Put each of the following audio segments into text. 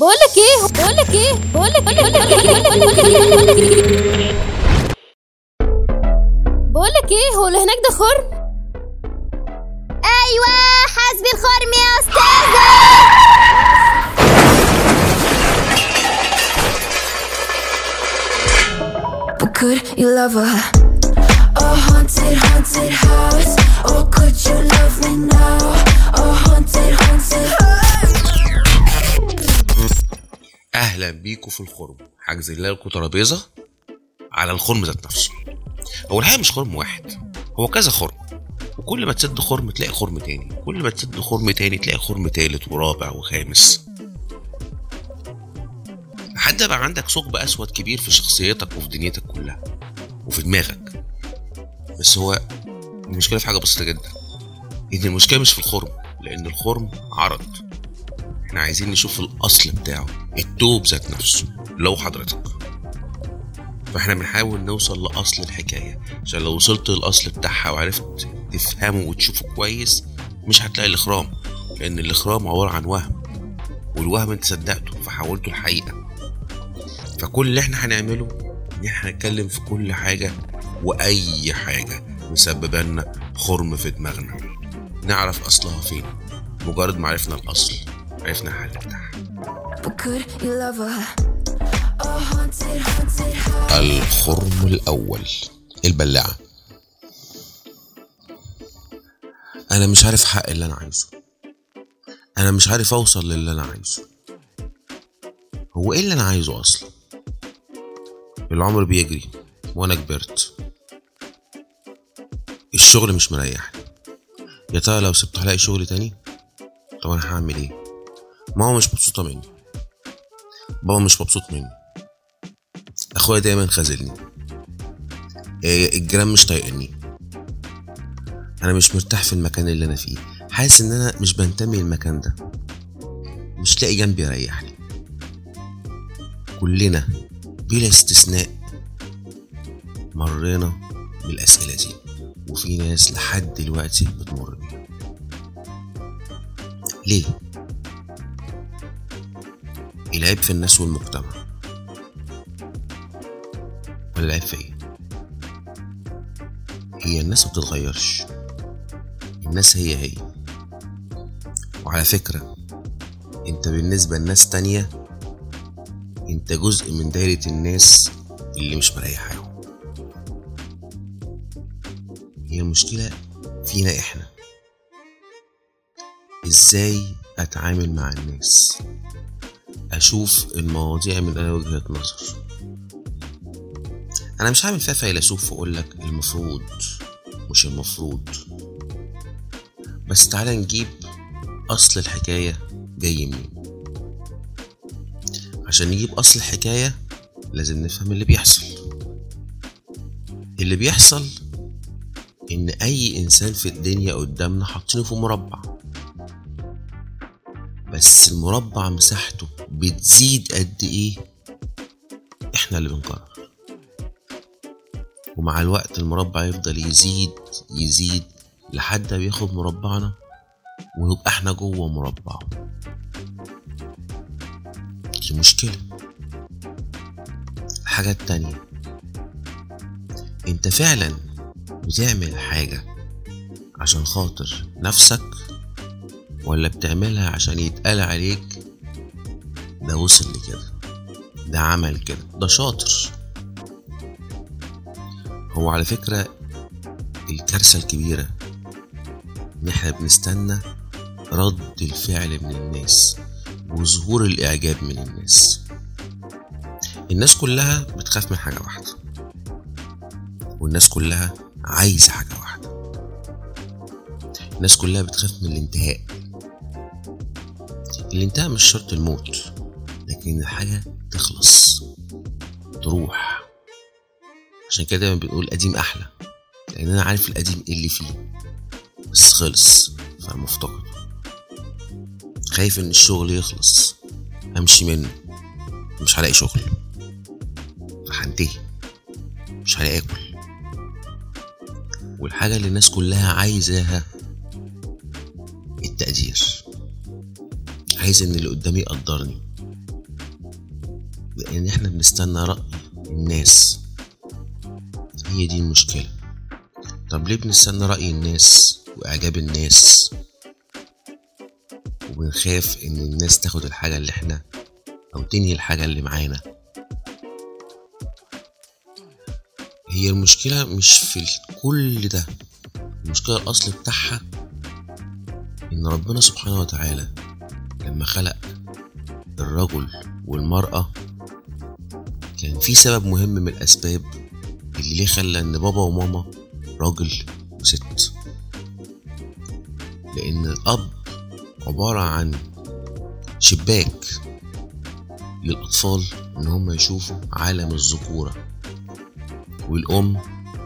بقولك إيه بقولك إيه بقولك بقولك إيه هو اللي هناك ده خرم أيوه حسبي الخرم يا أستاذة could you love her? A haunted, haunted house. Or could you love me now? بيكم في الخرم. حجز لكم ترابيزه على الخرم ذات نفسه. هو الحقيقة مش خرم واحد هو كذا خرم. وكل ما تسد خرم تلاقي خرم تاني. كل ما تسد خرم تاني تلاقي خرم تالت ورابع وخامس. لحد بقى عندك ثقب أسود كبير في شخصيتك وفي دنيتك كلها وفي دماغك. بس هو المشكلة في حاجة بسيطة جدا. إن المشكلة مش في الخرم لأن الخرم عرض. إحنا عايزين نشوف الأصل بتاعه الدوب ذات نفسه لو حضرتك. فاحنا بنحاول نوصل لأصل الحكاية. عشان لو وصلت للأصل بتاعها وعرفت تفهمه وتشوفه كويس مش هتلاقي الإخرام. لأن الإخرام عبارة عن وهم والوهم انت صدقته فحولته الحقيقة فكل اللي إحنا هنعمله إن إحنا هنتكلم في كل حاجة وأي حاجة مسببه لنا خرم في دماغنا. نعرف أصلها فين؟ مجرد ما عرفنا الأصل. عرفنا بتاعها house. الخرم الأول البلاعة. أنا مش عارف حق اللي أنا عايزه. أنا مش عارف أوصل للي أنا عايزه. هو إيه اللي أنا عايزه أصلا؟ العمر بيجري وأنا كبرت. الشغل مش مريحني. يا ترى لو سبت هلاقي شغل تاني؟ طب أنا هعمل إيه؟ ماما مش مبسوطة مني. بابا مش مبسوط مني. أخويا دايما خاذلني إيه، الجيران مش طايقني أنا مش مرتاح في المكان اللي أنا فيه. حاسس إن أنا مش بنتمي للمكان ده. مش لاقي جنبي يريحني. كلنا بلا استثناء مرينا بالأسئلة دي. وفي ناس لحد دلوقتي بتمر بيها. ليه؟ العيب في الناس والمجتمع. ولا العيب في إيه؟ هي الناس ما بتتغيرش. الناس هي هي. وعلى فكرة أنت بالنسبة لناس تانية أنت جزء من دايرة الناس اللي مش مريحاهم هي المشكلة فينا إحنا. إزاي أتعامل مع الناس؟ أشوف المواضيع من أنا وجهة نظر. أنا مش هعمل فيها فيلسوف وأقول لك المفروض مش المفروض. بس تعالى نجيب أصل الحكاية جاي منين. عشان نجيب أصل الحكاية لازم نفهم اللي بيحصل. اللي بيحصل إن أي إنسان في الدنيا قدامنا حاطينه في مربع. بس المربع مساحته بتزيد قد إيه؟ إحنا اللي بنقرر. ومع الوقت المربع يفضل يزيد يزيد لحد ما بياخد مربعنا ونبقى إحنا جوه مربعه. دي مشكلة. الحاجة التانية أنت فعلا بتعمل حاجة عشان خاطر نفسك؟ ولا بتعملها عشان يتقال عليك؟ ده وصل لكده. ده عمل كده. ده شاطر. هو على فكرة الكارثة الكبيرة إن إحنا بنستنى رد الفعل من الناس وظهور الإعجاب من الناس. الناس كلها بتخاف من حاجة واحدة. والناس كلها عايزة حاجة واحدة. الناس كلها بتخاف من الانتهاء. الانتهاء مش شرط الموت لكن الحاجة تخلص تروح. عشان كده دايما بنقول القديم أحلى لأن أنا عارف القديم إيه اللي فيه بس خلص فمفتقد. خايف إن الشغل يخلص أمشي منه مش هلاقي شغل. فهنتهي مش هلاقي آكل. والحاجة اللي الناس كلها عايزاها التقدير. عايز إن اللي قدامي يقدرني. لأن إحنا بنستنى رأي الناس. هي دي المشكلة. طب ليه بنستنى رأي الناس وإعجاب الناس؟ وبنخاف إن الناس تاخد الحاجة اللي إحنا أو تنهي الحاجة اللي معانا. هي المشكلة مش في كل ده. المشكلة الأصل بتاعها إن ربنا سبحانه وتعالى لما خلق الرجل والمرأة كان في سبب مهم من الأسباب اللي ليه خلى إن بابا وماما راجل وست. لأن الأب عبارة عن شباك للأطفال إن هم يشوفوا عالم الذكورة والأم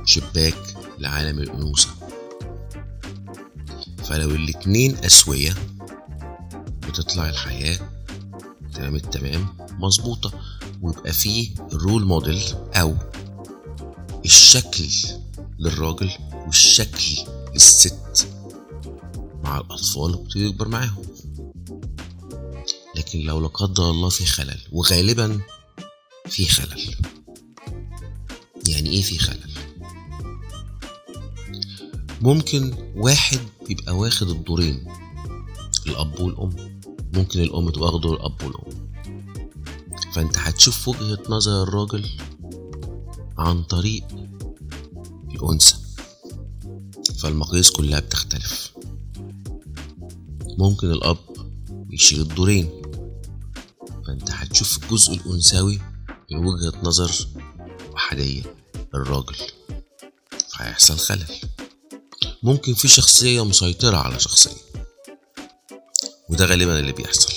شباك لعالم الأنوثة. فلو الاتنين أسوية بتطلع الحياة. تمام؟ التمام. مظبوطة. ويبقى فيه رول موديل أو الشكل للراجل والشكل للست مع الأطفال يكبر معاهم. لكن لو لا قدر الله في خلل وغالبا في خلل. يعني إيه في خلل؟ ممكن واحد بيبقى واخد الدورين الأب والأم. ممكن الأم تبقى واخده الأب والأم. فأنت هتشوف وجهة نظر الراجل عن طريق الأنثى. فالمقاييس كلها بتختلف. ممكن الأب يشيل الدورين. فأنت هتشوف الجزء الأنثوي من وجهة نظر وحدية الراجل. فهيحصل خلل. ممكن في شخصية مسيطرة على شخصية. وده غالبا اللي بيحصل.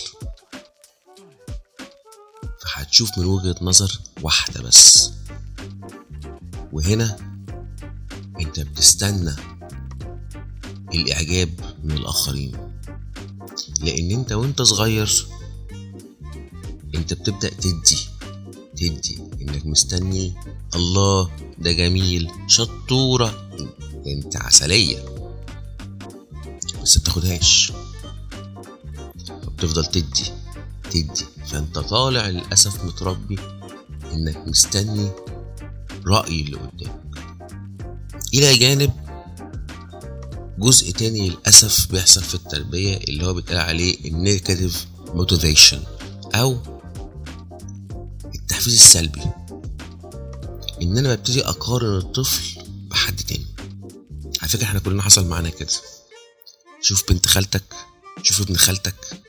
فهتشوف من وجهة نظر واحدة بس. وهنا انت بتستنى الإعجاب من الآخرين. لأن انت وانت صغير انت بتبدأ تدي تدي إنك مستني الله ده جميل شطورة. انت عسلية. بس بتاخدهاش. فبتفضل تدي تدي. فأنت طالع للأسف متربي إنك مستني رأي اللي قدامك. إلى جانب جزء تاني للأسف بيحصل في التربية اللي هو بيتقال عليه ال negative motivation أو التحفيز السلبي. إن أنا ببتدي أقارن الطفل بحد تاني. على فكرة إحنا كلنا حصل معانا كده. شوف بنت خالتك شوف ابن خالتك.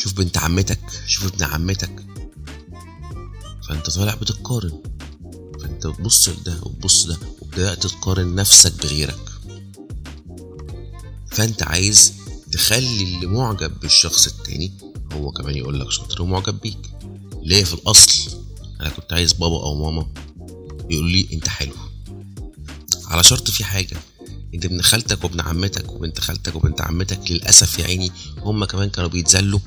شوف بنت عمتك شوف ابن عمتك. فأنت طالع بتتقارن فأنت بتبص لده وتبص ده وبدأت تقارن نفسك بغيرك. فأنت عايز تخلي اللي معجب بالشخص التاني هو كمان يقول لك شاطر ومعجب بيك. ليه في الأصل؟ أنا كنت عايز بابا أو ماما يقولوا لي أنت حلو. على شرط في حاجة ان ابن خالتك وابن عمتك وبنت خالتك وبنت عمتك للأسف يا عيني هم كمان كانوا بيتذلوا.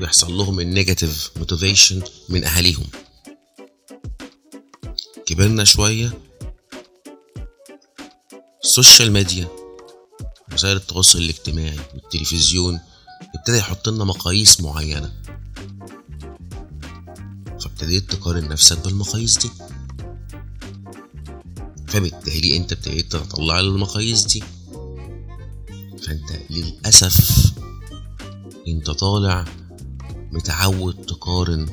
ويحصل لهم ال negative motivation من أهاليهم. كبرنا شوية. ال social media وسائل التواصل الاجتماعي والتلفزيون ابتدى يحط لنا مقاييس معينة. فابتديت تقارن نفسك بالمقاييس دي. فبالتالي انت ابتديت تطلع المقاييس دي. فانت للأسف انت طالع متعود تقارن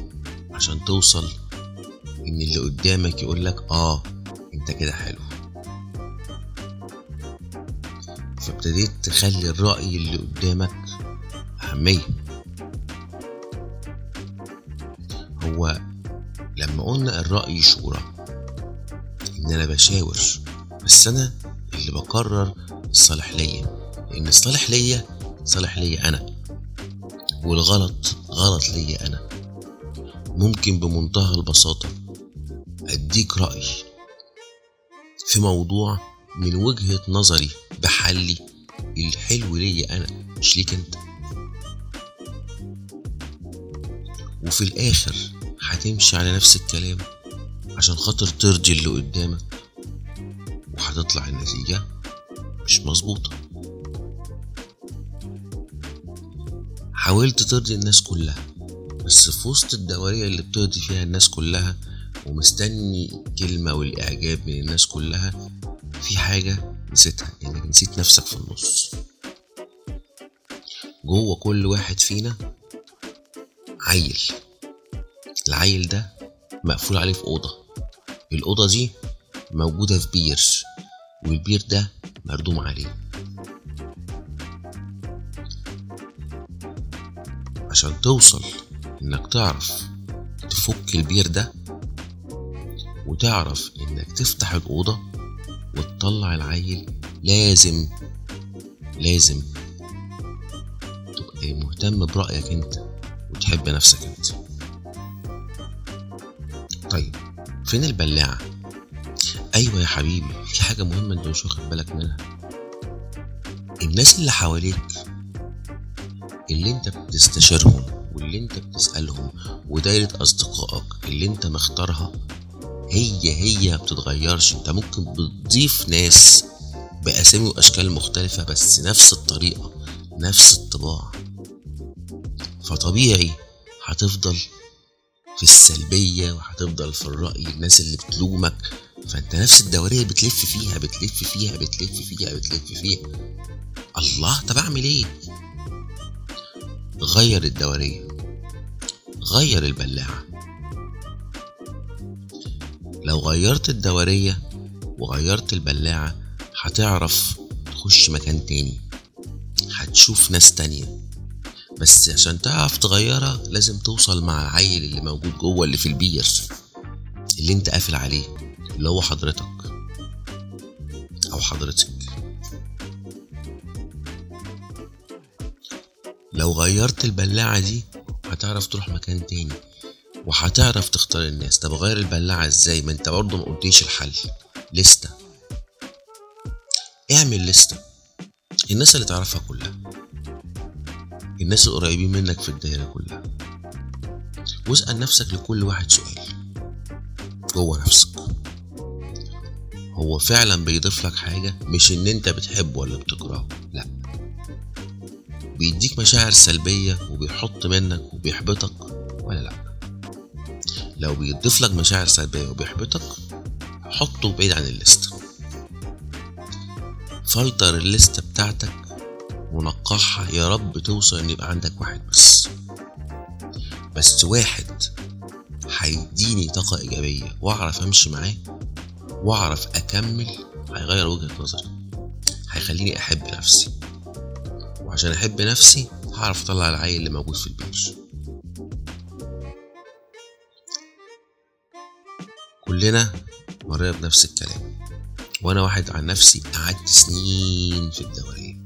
عشان توصل إن اللي قدامك يقولك آه أنت كده حلو. فابتديت تخلي الرأي اللي قدامك أهمية. هو لما قلنا الرأي شورى إن أنا بشاور بس أنا اللي بقرر الصالح ليا لأن الصالح ليا صالح ليا أنا. والغلط غلط ليا أنا. ممكن بمنتهى البساطة أديك رأي في موضوع من وجهة نظري بحلي الحلو ليا أنا مش ليك أنت. وفي الآخر هتمشي على نفس الكلام عشان خاطر ترضي اللي قدامك وهتطلع النتيجة مش مظبوطة. حاولت ترضي الناس كلها بس في وسط الدورية اللي بتقضي فيها الناس كلها ومستني كلمة والإعجاب من الناس كلها في حاجة نسيتها إنك نسيت نفسك في النص. جوه كل واحد فينا عيل. العيل ده مقفول عليه في أوضة. الأوضة دي موجودة في بير والبير ده مردوم عليه. عشان توصل إنك تعرف تفك البير ده وتعرف إنك تفتح الأوضة وتطلع العيل لازم لازم تبقى مهتم برأيك أنت وتحب نفسك أنت طيب فين البلاعة؟ أيوة يا حبيبي في حاجة مهمة أنت مش واخد بالك منها الناس اللي حواليك اللي أنت بتستشيرهم واللي أنت بتسألهم ودايرة أصدقائك اللي أنت مختارها هي هي ما بتتغيرش. أنت ممكن بتضيف ناس بأسامي وأشكال مختلفة بس نفس الطريقة نفس الطباع. فطبيعي هتفضل في السلبية وهتفضل في الرأي الناس اللي بتلومك. فانت نفس الدورية بتلف فيها بتلف فيها بتلف فيها بتلف فيها. الله طب أعمل إيه؟ غير الدورية غير البلاعة. لو غيرت الدورية وغيرت البلاعة هتعرف تخش مكان تاني هتشوف ناس تانية. بس عشان تعرف تغيرها لازم توصل مع العيل اللي موجود جوه اللي في البير اللي انت قافل عليه اللي هو حضرتك أو حضرتك. لو غيرت البلاعة دي هتعرف تروح مكان تاني وهتعرف تختار الناس. طب غير البلاعة إزاي؟ ما أنت برضه ما قلتيش الحل. لستة. اعمل لستة. الناس اللي تعرفها كلها. الناس القريبين منك في الدايرة كلها. واسأل نفسك لكل واحد سؤال. جوه نفسك. هو فعلا بيضيف لك حاجة؟ مش إن أنت بتحبه ولا بتكرهه. لأ. بيديك مشاعر سلبية وبيحط منك وبيحبطك ولا لأ؟ لو بيضيف لك مشاعر سلبية وبيحبطك حطه بعيد عن ال list. فلتر ال list بتاعتك ونقحها يا رب توصل إن يبقى عندك واحد بس. بس واحد هيديني طاقة إيجابية وأعرف أمشي معاه وأعرف أكمل هيغير وجهة نظري هيخليني أحب نفسي. وعشان أحب نفسي هعرف أطلع العيل اللي موجود في البيت. كلنا مرينا بنفس الكلام. وأنا واحد عن نفسي قعدت سنين في الدورية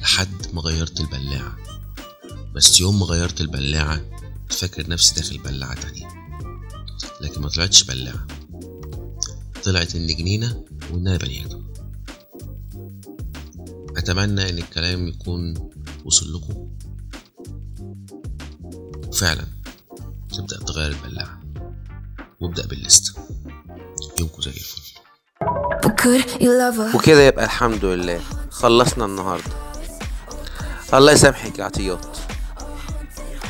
لحد ما غيرت البلاعة. بس يوم ما غيرت البلاعة فاكر نفسي داخل بلاعة تانية. لكن ما طلعتش بلاعة. طلعت إن جنينة وإن أنا بني آدم. أتمنى إن الكلام يكون وصل لكم. وفعلا تبدأ تغير البلاعة. وابدأ بالليست. يومكم زي الفل? وكده يبقى الحمد لله. خلصنا النهارده. الله يسامحك يا عطيات.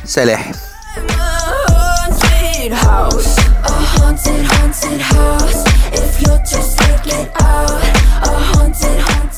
سلاحف haunted house, a haunted, haunted house. If you're just take it out, a haunted, haunted.